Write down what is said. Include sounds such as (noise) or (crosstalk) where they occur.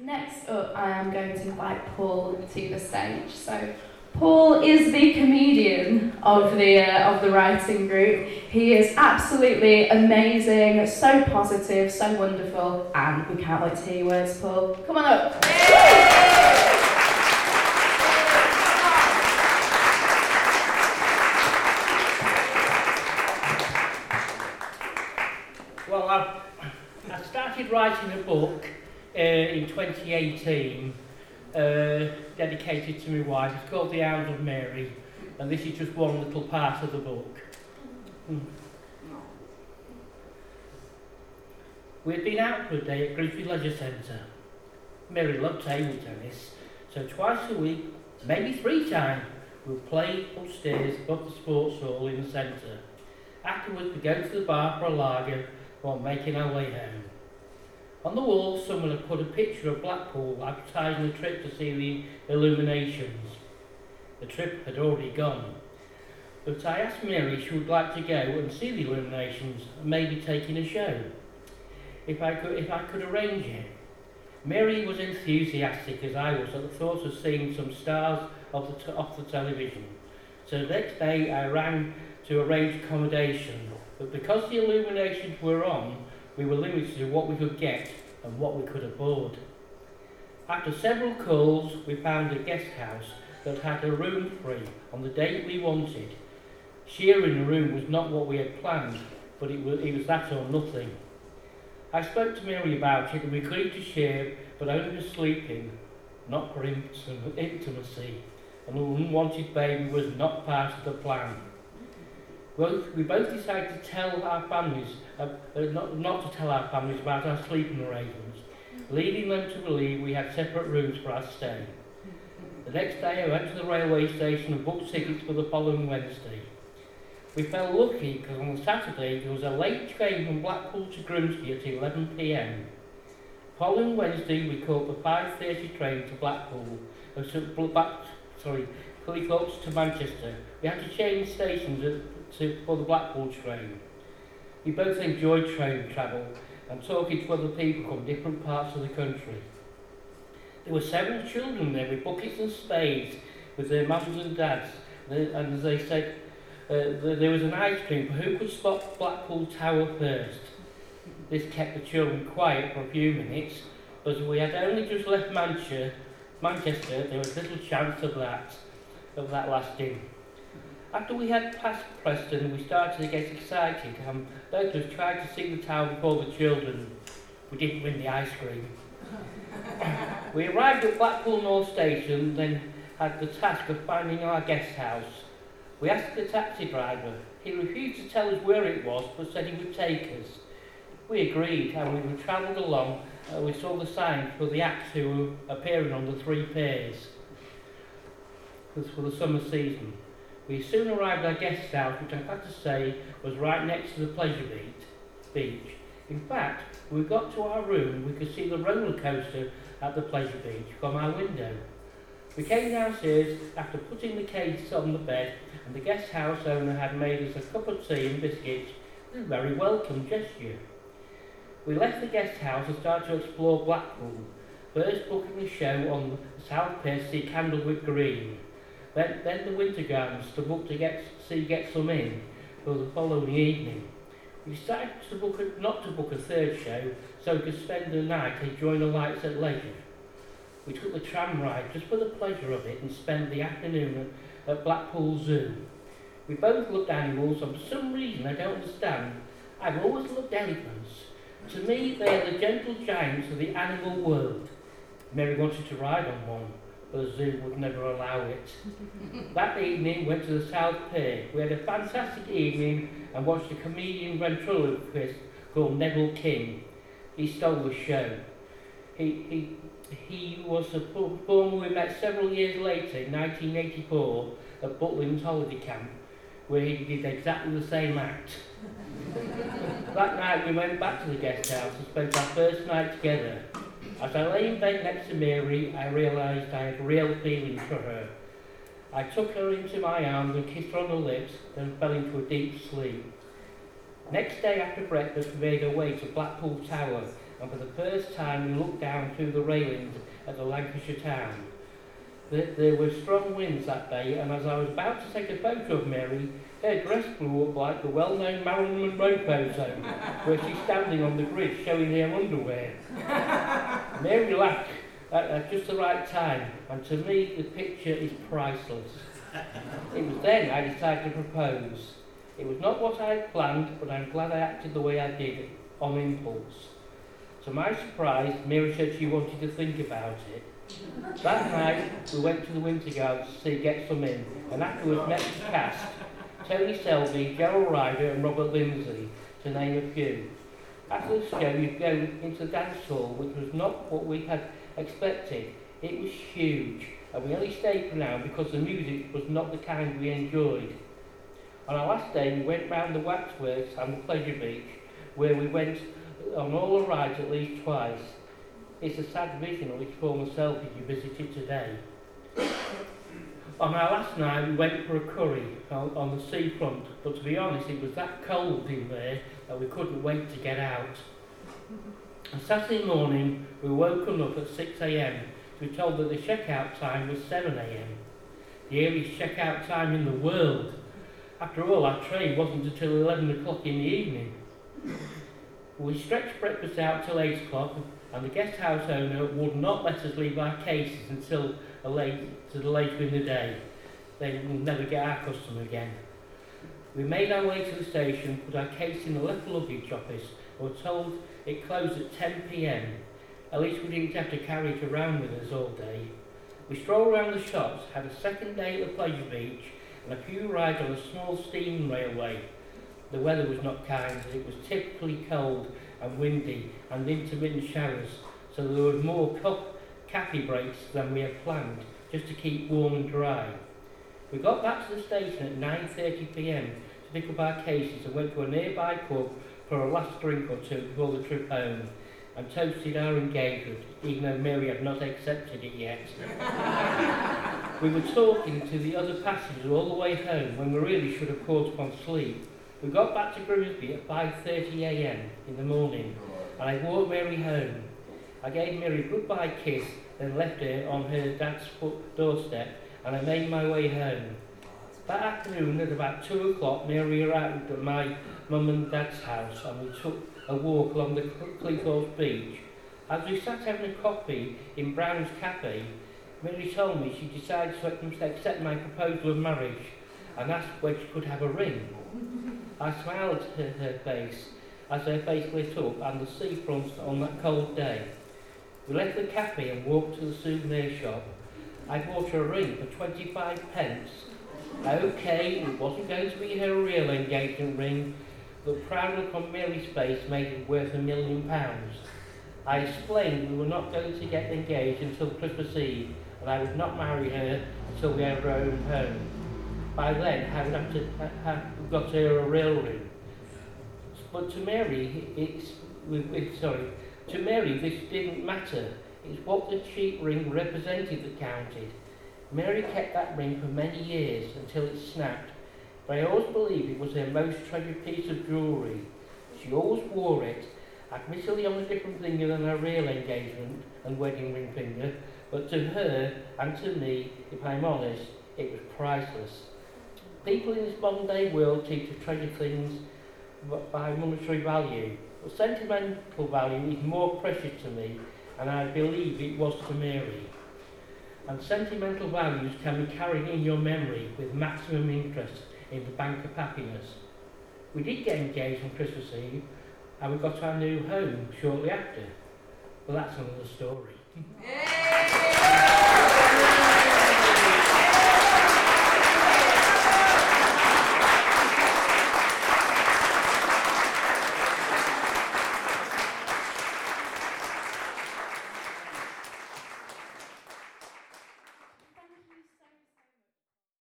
Next up, I am going to invite Paul to the stage. So, Paul is the comedian of the uh, of the writing group. He is absolutely amazing, so positive, so wonderful, and we can't wait to hear your words, Paul. Come on up. Well, I, I started writing a book uh, in 2018 uh, dedicated to my wife. It's called The Hound of Mary, and this is just one little part of the book. Hmm. We'd been out for a day at Grimsby Leisure Centre. Mary loved table tennis, so twice a week, maybe three times, we'll play upstairs above the sports hall in the centre. Afterwards, we go to the bar for a lager while making our way home. On the wall, someone had put a picture of Blackpool advertising a trip to see the illuminations. The trip had already gone. But I asked Mary if she would like to go and see the illuminations and maybe take in a show. If I could, if I could arrange it. Mary was enthusiastic as I was at the thought of seeing some stars off the, t- off the television. So the next day I rang to arrange accommodation. But because the illuminations were on, we were limited to what we could get and what we could afford. After several calls, we found a guest house that had a room free on the date we wanted. Sharing a room was not what we had planned, but it was, it was that or nothing. I spoke to Mary about it and we agreed to share, but only for sleeping, not for intim- intimacy. An unwanted baby was not part of the plan. Well, we both decided to tell our families, uh, uh, not, not to tell our families about our sleeping arrangements, leading them to believe we had separate rooms for our stay. The next day I went to the railway station and booked tickets for the following Wednesday. We felt lucky because on the Saturday there was a late train from Blackpool to Grimsby at 11pm. Following Wednesday we caught the 5.30 train to Blackpool, uh, to, back, sorry, Cleethorpes to Manchester. We had to change stations at to, for the Blackpool train. We both enjoyed train travel and talking to other people from different parts of the country. There were seven children there with buckets and spades with their mums and dads, and as they said, uh, there was an ice cream for who could spot Blackpool Tower first. This kept the children quiet for a few minutes, but we had only just left Manchester, Manchester there was little chance of that, of that lasting. After we had passed Preston, we started to get excited and us tried to sing the town before the children. We didn't win the ice cream. (laughs) we arrived at Blackpool North Station, then had the task of finding our guest house. We asked the taxi driver. He refused to tell us where it was, but said he would take us. We agreed, and we travelled along, uh, we saw the sign for the acts who were appearing on the three piers. pairs for the summer season. We soon arrived at our guest house, which I'm glad to say was right next to the pleasure beach. In fact, when we got to our room, we could see the roller coaster at the pleasure beach from our window. We came downstairs after putting the case on the bed, and the guest house owner had made us a cup of tea and biscuits. It was a very welcome gesture. We left the guest house and started to explore Blackpool, first booking a show on the South Pier Candlewick Green. Then, then the Winter Gardens to book to get see Get Some In for the following evening. We decided to book a, not to book a third show so we could spend the night enjoying the lights at leisure. We took the tram ride just for the pleasure of it and spent the afternoon at, Blackpool Zoo. We both loved animals and for some reason I don't understand, I've always loved elephants. To me, they are the gentle giants of the animal world. Mary wanted to ride on one the zoo would never allow it. that evening, went to the South Pier. We had a fantastic evening and watched a comedian ventriloquist called Neville King. He stole the show. He, he, he was a performer we met several years later, in 1984, at Butlins Holiday Camp, where he did exactly the same act. that night we went back to the guest house and spent our first night together. As I lay in bed next to Mary, I realised I had real feelings for her. I took her into my arms and kissed her on the lips, then fell into a deep sleep. Next day after breakfast, we made our way to Blackpool Tower and for the first time we looked down through the railings at the Lancashire town. There, were strong winds that day, and as I was about to take a photo of Mary, her dress blew up like the well-known Marilyn Monroe photo, where she's standing on the grid showing her underwear. (laughs) Mary Lack at, at just the right time, and to me the picture is priceless. it was then I decided to propose. It was not what I had planned, but I'm glad I acted the way I did, on impulse. To my surprise, Mary said she wanted to think about it. That night, we went to the Winter Gardens to see Get Some In, and afterwards met the cast, Tony Selby, Gerald Ryder and Robert Lindsay, to name a few. At this show, you go into the dance hall, which was not what we had expected. It was huge, and we only stayed for now because the music was not the kind we enjoyed. On our last day, we went round the waxworks and the pleasure beach, where we went on all the rides at least twice. It's a sad vision of its former self that you visited today. On our last night, we went for a curry on, on the seafront, but to be honest, it was that cold in there that we couldn't wait to get out. On Saturday morning, we woken up at 6am to be told that the checkout time was 7am, the earliest checkout time in the world. After all, our train wasn't until 11 o'clock in the evening. We stretched breakfast out till 8 o'clock, and the guest house owner would not let us leave our cases until a late, to the later in the day. They will never get our customer again. We made our way to the station, put our case in the left luggage office, and were told it closed at 10pm. At least we didn't have to carry it around with us all day. We strolled around the shops, had a second day at the pleasure beach, and a few rides on a small steam railway. The weather was not kind, it was typically cold and windy and intermittent showers, so there were more cup cafe breaks than we had planned, just to keep warm and dry. We got back to the station at 9.30pm to pick up our cases and went to a nearby pub for a last drink or two before the trip home and toasted our engagement, even though Mary had not accepted it yet. (laughs) we were talking to the other passengers all the way home when we really should have caught upon sleep. We got back to Grimsby at 5.30am in the morning and I walked Mary home. I gave Mary a goodbye kiss, then left her on her dad's doorstep, and I made my way home. That afternoon, at about two o'clock, Mary arrived at my mum and dad's house, and we took a walk along the Cleethorpes beach. As we sat having a coffee in Brown's Cafe, Mary told me she decided to accept my proposal of marriage and asked whether she could have a ring. I smiled at her face as her face lit up and the sea front on that cold day. We left the cafe and walked to the souvenir shop. I bought her a ring for 25 pence. Okay, it wasn't going to be her real engagement ring. The proud look on Mary's face made it worth a million pounds. I explained we were not going to get engaged until Christmas Eve and I would not marry her until we had our own home. By then, I would have to have got her a real ring. But to Mary, it's, it, sorry, to Mary this didn't matter. It's what the cheap ring represented that counted. Mary kept that ring for many years until it snapped, but I always believe it was her most treasured piece of jewellery. She always wore it, admittedly on a different finger than her real engagement and wedding ring finger, but to her and to me, if I'm honest, it was priceless. People in this modern day world teach to treasure things by monetary value, but sentimental value is more precious to me, and I believe it was to Mary. And sentimental values can be carried in your memory with maximum interest in the bank of happiness. We did get engaged on Christmas Eve, and we got our new home shortly after. But that's another story. Yeah.